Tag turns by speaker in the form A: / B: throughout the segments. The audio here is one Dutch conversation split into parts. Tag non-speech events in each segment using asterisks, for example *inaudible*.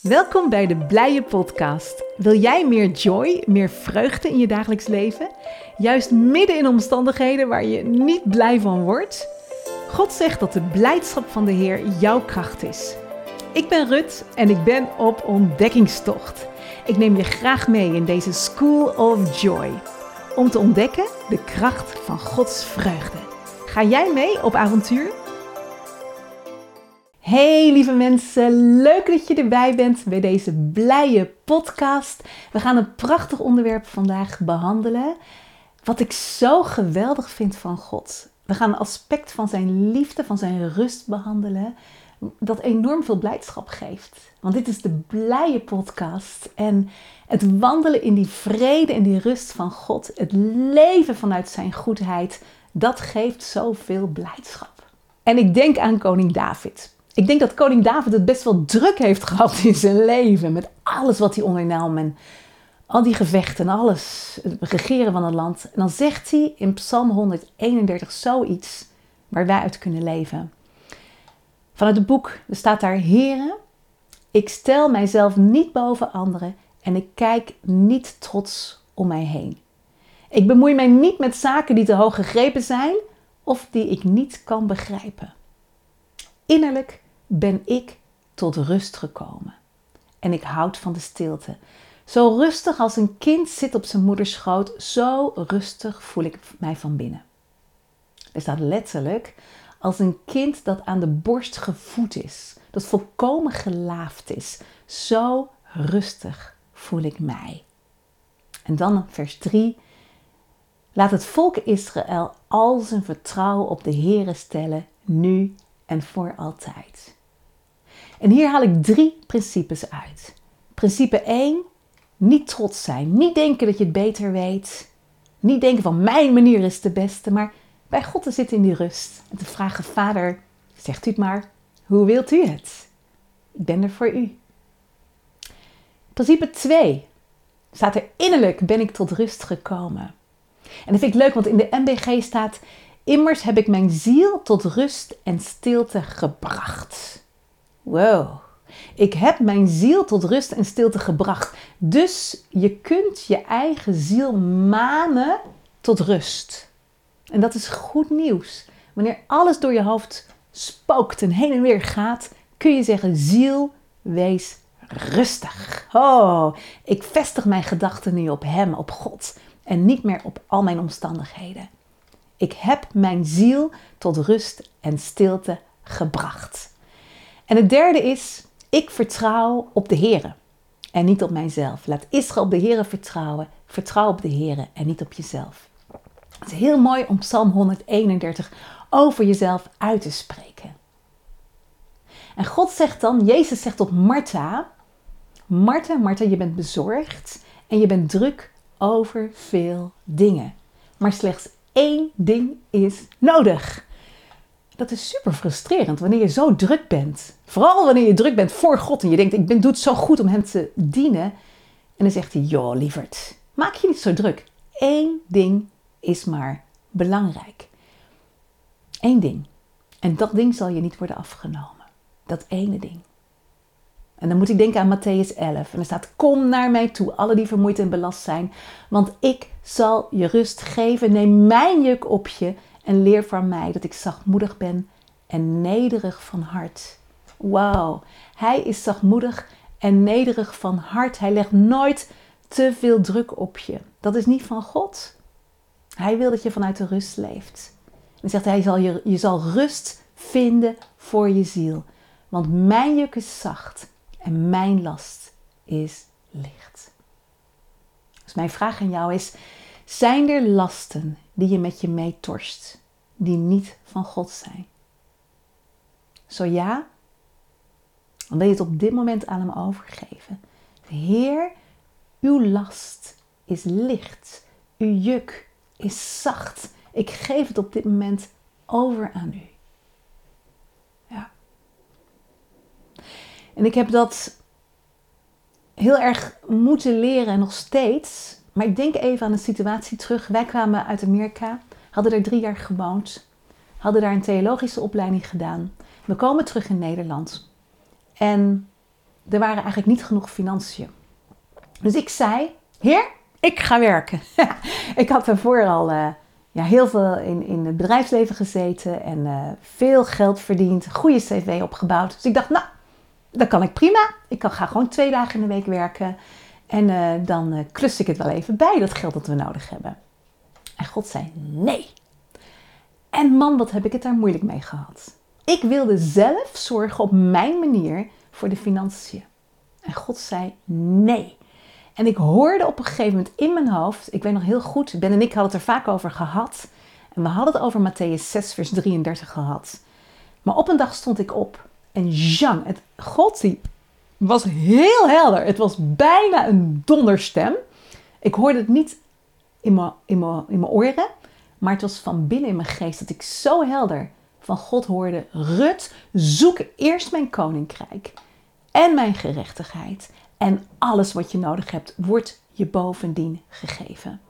A: Welkom bij de Blije Podcast. Wil jij meer joy, meer vreugde in je dagelijks leven? Juist midden in omstandigheden waar je niet blij van wordt? God zegt dat de blijdschap van de Heer jouw kracht is. Ik ben Rut en ik ben op ontdekkingstocht. Ik neem je graag mee in deze School of Joy. Om te ontdekken de kracht van Gods vreugde. Ga jij mee op avontuur? Hey lieve mensen, leuk dat je erbij bent bij deze blije podcast. We gaan een prachtig onderwerp vandaag behandelen. Wat ik zo geweldig vind van God. We gaan een aspect van zijn liefde, van zijn rust behandelen. Dat enorm veel blijdschap geeft. Want dit is de blije podcast. En het wandelen in die vrede en die rust van God. Het leven vanuit zijn goedheid. Dat geeft zoveel blijdschap. En ik denk aan koning David. Ik denk dat koning David het best wel druk heeft gehad in zijn leven. Met alles wat hij ondernam en al die gevechten en alles. Het regeren van het land. En dan zegt hij in Psalm 131 zoiets waar wij uit kunnen leven. Vanuit het boek staat daar: Heren, ik stel mijzelf niet boven anderen en ik kijk niet trots om mij heen. Ik bemoei mij niet met zaken die te hoog gegrepen zijn of die ik niet kan begrijpen. Innerlijk ben ik tot rust gekomen. En ik houd van de stilte. Zo rustig als een kind zit op zijn moeders schoot, zo rustig voel ik mij van binnen. Er staat letterlijk als een kind dat aan de borst gevoed is, dat volkomen gelaafd is. Zo rustig voel ik mij. En dan vers 3. Laat het volk Israël al zijn vertrouwen op de Here stellen, nu en voor altijd. En hier haal ik drie principes uit. Principe 1, niet trots zijn. Niet denken dat je het beter weet. Niet denken van mijn manier is de beste, maar bij God te zitten in die rust. En te vragen, Vader, zegt u het maar, hoe wilt u het? Ik ben er voor u. Principe 2 staat er innerlijk ben ik tot rust gekomen. En dat vind ik leuk, want in de MBG staat, immers heb ik mijn ziel tot rust en stilte gebracht. Wow. Ik heb mijn ziel tot rust en stilte gebracht. Dus je kunt je eigen ziel manen tot rust. En dat is goed nieuws. Wanneer alles door je hoofd spookt en heen en weer gaat, kun je zeggen: ziel, wees rustig. Oh, ik vestig mijn gedachten nu op Hem, op God en niet meer op al mijn omstandigheden. Ik heb mijn ziel tot rust en stilte gebracht. En het derde is, ik vertrouw op de Heer en niet op mijzelf. Laat Israël op de Heer vertrouwen. Vertrouw op de Heer en niet op jezelf. Het is heel mooi om Psalm 131 over jezelf uit te spreken. En God zegt dan, Jezus zegt tot Martha, Martha, Martha, je bent bezorgd en je bent druk over veel dingen. Maar slechts één ding is nodig. Dat is super frustrerend wanneer je zo druk bent. Vooral wanneer je druk bent voor God en je denkt, ik ben, doe het zo goed om Hem te dienen. En dan zegt hij, joh lieverd, maak je niet zo druk. Eén ding is maar belangrijk. Eén ding. En dat ding zal je niet worden afgenomen. Dat ene ding. En dan moet ik denken aan Matthäus 11. En er staat: Kom naar mij toe, alle die vermoeid en belast zijn, want ik zal je rust geven. Neem mijn juk op je en leer van mij dat ik zachtmoedig ben en nederig van hart. Wauw, hij is zachtmoedig en nederig van hart. Hij legt nooit te veel druk op je. Dat is niet van God. Hij wil dat je vanuit de rust leeft. En zegt hij, zal je, je zal rust vinden voor je ziel. Want mijn juk is zacht en mijn last is licht. Dus mijn vraag aan jou is, zijn er lasten die je met je meetorst, die niet van God zijn? Zo ja, dan wil je het op dit moment aan hem overgeven. Heer, uw last is licht, uw juk is zacht. Ik geef het op dit moment over aan u. Ja. En ik heb dat heel erg moeten leren en nog steeds. Maar ik denk even aan een situatie terug. Wij kwamen uit Amerika, hadden er drie jaar gewoond, hadden daar een theologische opleiding gedaan. We komen terug in Nederland. En er waren eigenlijk niet genoeg financiën. Dus ik zei, heer, ik ga werken. *laughs* ik had daarvoor al uh, ja, heel veel in, in het bedrijfsleven gezeten en uh, veel geld verdiend, goede cv opgebouwd. Dus ik dacht, nou, dat kan ik prima. Ik kan, ga gewoon twee dagen in de week werken. En uh, dan klus ik het wel even bij, dat geld dat we nodig hebben. En God zei nee. En man, wat heb ik het daar moeilijk mee gehad. Ik wilde zelf zorgen op mijn manier voor de financiën. En God zei nee. En ik hoorde op een gegeven moment in mijn hoofd, ik weet nog heel goed, Ben en ik hadden het er vaak over gehad. En we hadden het over Matthäus 6, vers 33 gehad. Maar op een dag stond ik op en Jean, het, God die was heel helder. Het was bijna een donderstem. Ik hoorde het niet in mijn, in oren, maar het was van binnen in mijn geest dat ik zo helder van God hoorde: Rut, zoek eerst mijn koninkrijk en mijn gerechtigheid. En alles wat je nodig hebt, wordt je bovendien gegeven.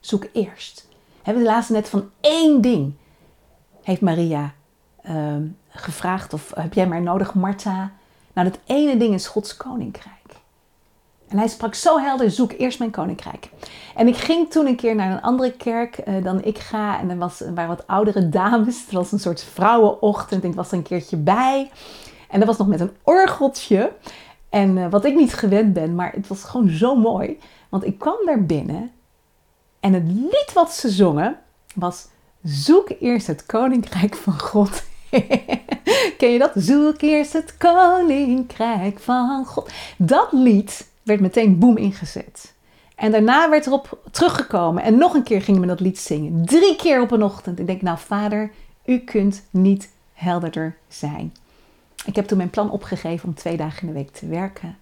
A: Zoek eerst. Hebben we de laatste net van één ding, heeft Maria uh, gevraagd, of heb jij maar nodig, Martha? Nou, dat ene ding is Gods koninkrijk. En hij sprak zo helder, zoek eerst mijn koninkrijk. En ik ging toen een keer naar een andere kerk uh, dan ik ga. En er, was, waren wat oudere dames. Het was een soort vrouwenochtend. Ik was er een keertje bij. En dat was nog met een orgeltje. En uh, wat ik niet gewend ben, maar het was gewoon zo mooi. Want ik kwam daar binnen. En het lied wat ze zongen was... Zoek eerst het koninkrijk van God. *laughs* Ken je dat? Zoek eerst het koninkrijk van God. Dat lied werd meteen boem ingezet. En daarna werd erop teruggekomen en nog een keer gingen we dat lied zingen. Drie keer op een ochtend. Ik denk, nou vader, u kunt niet helderder zijn. Ik heb toen mijn plan opgegeven om twee dagen in de week te werken.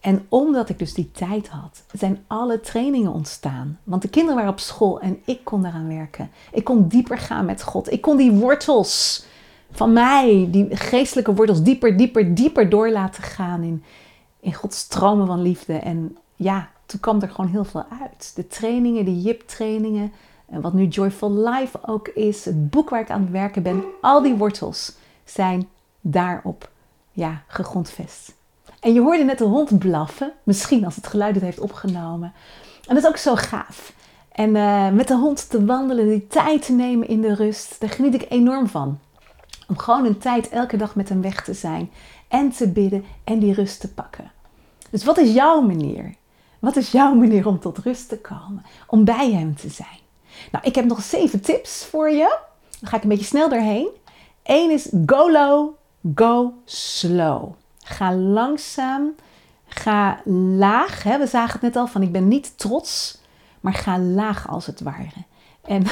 A: En omdat ik dus die tijd had, zijn alle trainingen ontstaan. Want de kinderen waren op school en ik kon daaraan werken. Ik kon dieper gaan met God. Ik kon die wortels van mij, die geestelijke wortels, dieper, dieper, dieper door laten gaan in, in Gods stromen van liefde. En ja, toen kwam er gewoon heel veel uit. De trainingen, de JIP-trainingen, en wat nu Joyful Life ook is, het boek waar ik aan het werken ben, al die wortels zijn daarop ja, gegrondvest. En je hoorde net de hond blaffen, misschien als het geluid het heeft opgenomen. En dat is ook zo gaaf. En uh, met de hond te wandelen, die tijd te nemen in de rust, daar geniet ik enorm van. Om gewoon een tijd elke dag met hem weg te zijn en te bidden en die rust te pakken. Dus wat is jouw manier? Wat is jouw manier om tot rust te komen? Om bij hem te zijn? Nou, ik heb nog zeven tips voor je. Dan ga ik een beetje snel doorheen. Eén is go low, go slow. Ga langzaam, ga laag. Hè? We zagen het net al van ik ben niet trots, maar ga laag als het ware. En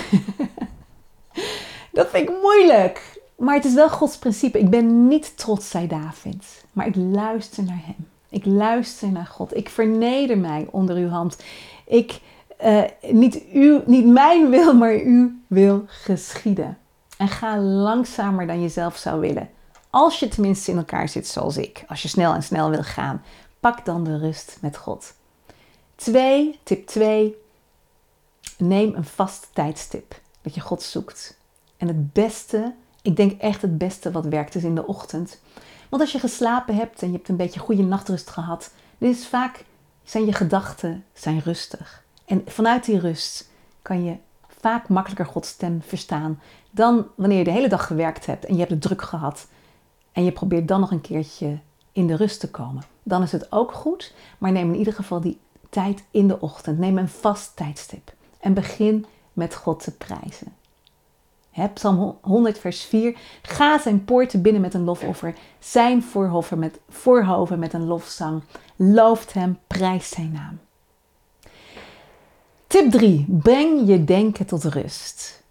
A: *laughs* dat vind ik moeilijk. Maar het is wel Gods principe. Ik ben niet trots, zei David. Maar ik luister naar hem. Ik luister naar God. Ik verneder mij onder uw hand. Ik, uh, niet, u, niet mijn wil, maar uw wil geschieden. En ga langzamer dan je zelf zou willen. Als je tenminste in elkaar zit zoals ik. Als je snel en snel wil gaan. Pak dan de rust met God. 2. Tip 2. Neem een vast tijdstip dat je God zoekt. En het beste ik denk echt het beste wat werkt is in de ochtend. Want als je geslapen hebt en je hebt een beetje goede nachtrust gehad, dan vaak zijn je gedachten zijn rustig. En vanuit die rust kan je vaak makkelijker Gods stem verstaan dan wanneer je de hele dag gewerkt hebt en je hebt het druk gehad en je probeert dan nog een keertje in de rust te komen. Dan is het ook goed, maar neem in ieder geval die tijd in de ochtend. Neem een vast tijdstip en begin met God te prijzen. Psalm 100, vers 4. Ga zijn poorten binnen met een lofoffer, zijn voorhoven met, voorhoven met een lofzang. Looft hem, prijst zijn naam. Tip 3. Breng je denken tot rust.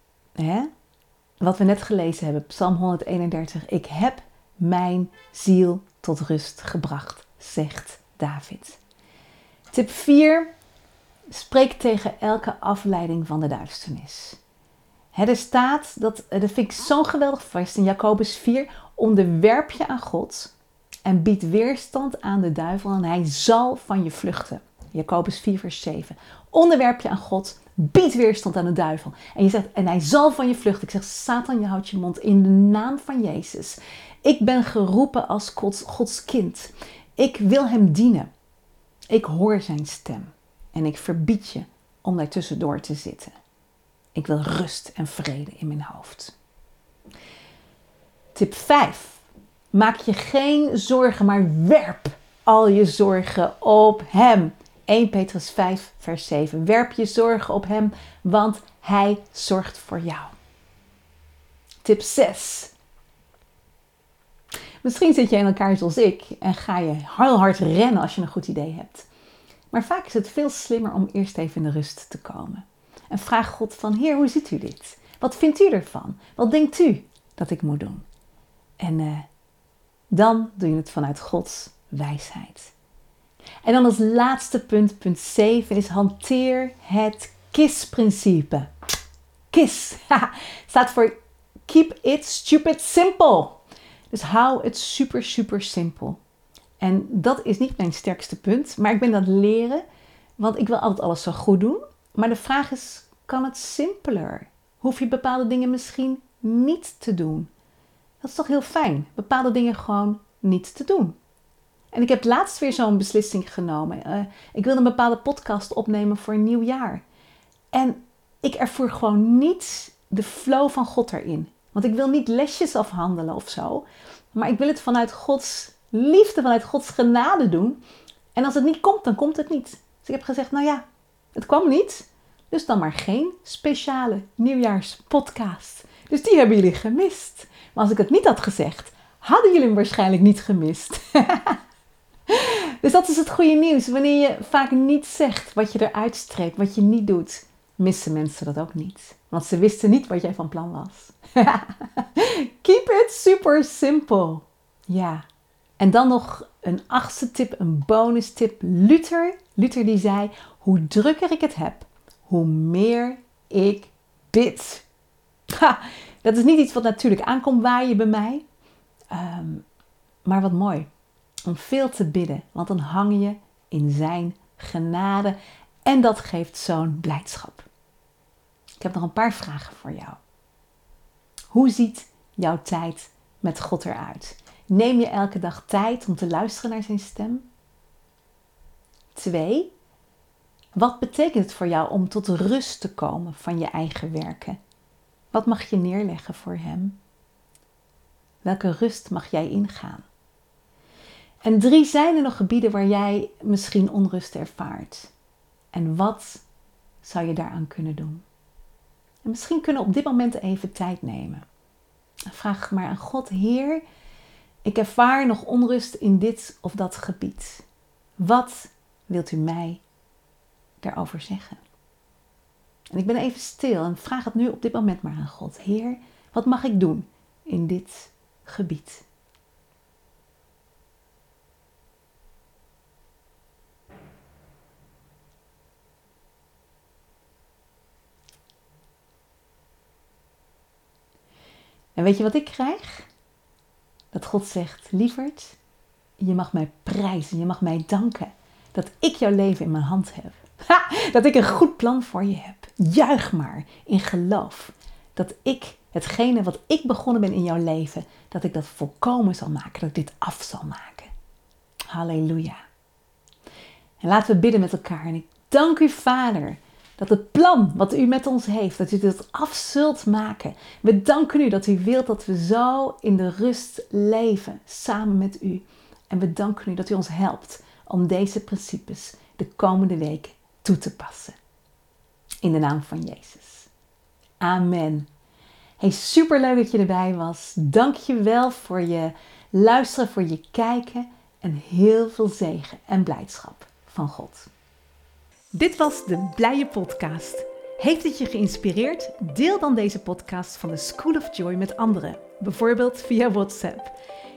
A: Wat we net gelezen hebben, Psalm 131. Ik heb mijn ziel tot rust gebracht, zegt David. Tip 4. Spreek tegen elke afleiding van de duisternis er staat, dat, dat vind ik zo'n geweldig vers in Jacobus 4, onderwerp je aan God en bied weerstand aan de duivel en hij zal van je vluchten. Jacobus 4 vers 7. Onderwerp je aan God, bied weerstand aan de duivel. En je zegt, en hij zal van je vluchten. Ik zeg, Satan, je houdt je mond in de naam van Jezus. Ik ben geroepen als Gods, Gods kind. Ik wil Hem dienen. Ik hoor Zijn stem en ik verbied je om daar tussendoor te zitten. Ik wil rust en vrede in mijn hoofd. Tip 5. Maak je geen zorgen, maar werp al je zorgen op Hem. 1 Petrus 5, vers 7. Werp je zorgen op Hem, want Hij zorgt voor jou. Tip 6. Misschien zit je in elkaar zoals ik en ga je heel hard rennen als je een goed idee hebt. Maar vaak is het veel slimmer om eerst even in de rust te komen. En vraag God van, Heer, hoe ziet u dit? Wat vindt u ervan? Wat denkt u dat ik moet doen? En uh, dan doe je het vanuit Gods wijsheid. En dan als laatste punt, punt 7, is hanteer het KISS-principe. KISS *laughs* staat voor Keep It Stupid Simple. Dus hou het super, super simpel. En dat is niet mijn sterkste punt, maar ik ben dat leren, want ik wil altijd alles zo goed doen. Maar de vraag is, kan het simpeler? Hoef je bepaalde dingen misschien niet te doen? Dat is toch heel fijn, bepaalde dingen gewoon niet te doen. En ik heb laatst weer zo'n beslissing genomen. Uh, ik wilde een bepaalde podcast opnemen voor een nieuw jaar. En ik ervoer gewoon niet de flow van God erin. Want ik wil niet lesjes afhandelen of zo. Maar ik wil het vanuit Gods liefde, vanuit Gods genade doen. En als het niet komt, dan komt het niet. Dus ik heb gezegd, nou ja, het kwam niet. Dus dan maar geen speciale nieuwjaarspodcast. Dus die hebben jullie gemist. Maar als ik het niet had gezegd, hadden jullie hem waarschijnlijk niet gemist. *laughs* dus dat is het goede nieuws. Wanneer je vaak niet zegt wat je eruit streekt, wat je niet doet, missen mensen dat ook niet. Want ze wisten niet wat jij van plan was. *laughs* Keep it super simple. Ja. En dan nog een achtste tip, een bonus tip. Luther, Luther die zei, hoe drukker ik het heb, hoe meer ik bid. Dat is niet iets wat natuurlijk aankomt waaien bij mij. Ehm, maar wat mooi. Om veel te bidden. Want dan hang je in zijn genade. En dat geeft zo'n blijdschap. Ik heb nog een paar vragen voor jou. Hoe ziet jouw tijd met God eruit? Neem je elke dag tijd om te luisteren naar zijn stem? 2. Wat betekent het voor jou om tot rust te komen van je eigen werken? Wat mag je neerleggen voor Hem? Welke rust mag jij ingaan? En drie, zijn er nog gebieden waar jij misschien onrust ervaart? En wat zou je daaraan kunnen doen? En misschien kunnen we op dit moment even tijd nemen. Vraag maar aan God, Heer, ik ervaar nog onrust in dit of dat gebied. Wat wilt u mij daarover zeggen? En ik ben even stil en vraag het nu op dit moment maar aan God. Heer, wat mag ik doen in dit gebied? En weet je wat ik krijg? Dat God zegt, lieverd, je mag mij prijzen, je mag mij danken dat ik jouw leven in mijn hand heb. *laughs* Dat ik een goed plan voor je heb. Juich maar in geloof dat ik hetgene wat ik begonnen ben in jouw leven, dat ik dat volkomen zal maken, dat ik dit af zal maken. Halleluja. En laten we bidden met elkaar. En ik dank u, Vader, dat het plan wat u met ons heeft, dat u dit af zult maken. We danken u dat u wilt dat we zo in de rust leven samen met u. En we danken u dat u ons helpt om deze principes de komende weken toe te passen. In de naam van Jezus. Amen. Hey, super leuk dat je erbij was. Dank je wel voor je luisteren, voor je kijken en heel veel zegen en blijdschap van God. Dit was de Blije Podcast. Heeft het je geïnspireerd? Deel dan deze podcast van de School of Joy met anderen, bijvoorbeeld via WhatsApp.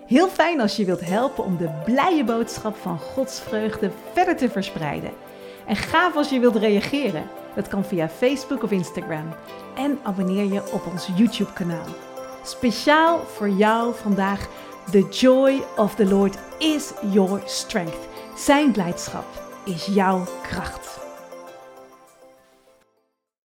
A: Heel fijn als je wilt helpen om de blije boodschap van Gods vreugde verder te verspreiden. En gaaf als je wilt reageren. Dat kan via Facebook of Instagram. En abonneer je op ons YouTube-kanaal. Speciaal voor jou vandaag: The joy of the Lord is your strength. Zijn blijdschap is jouw kracht.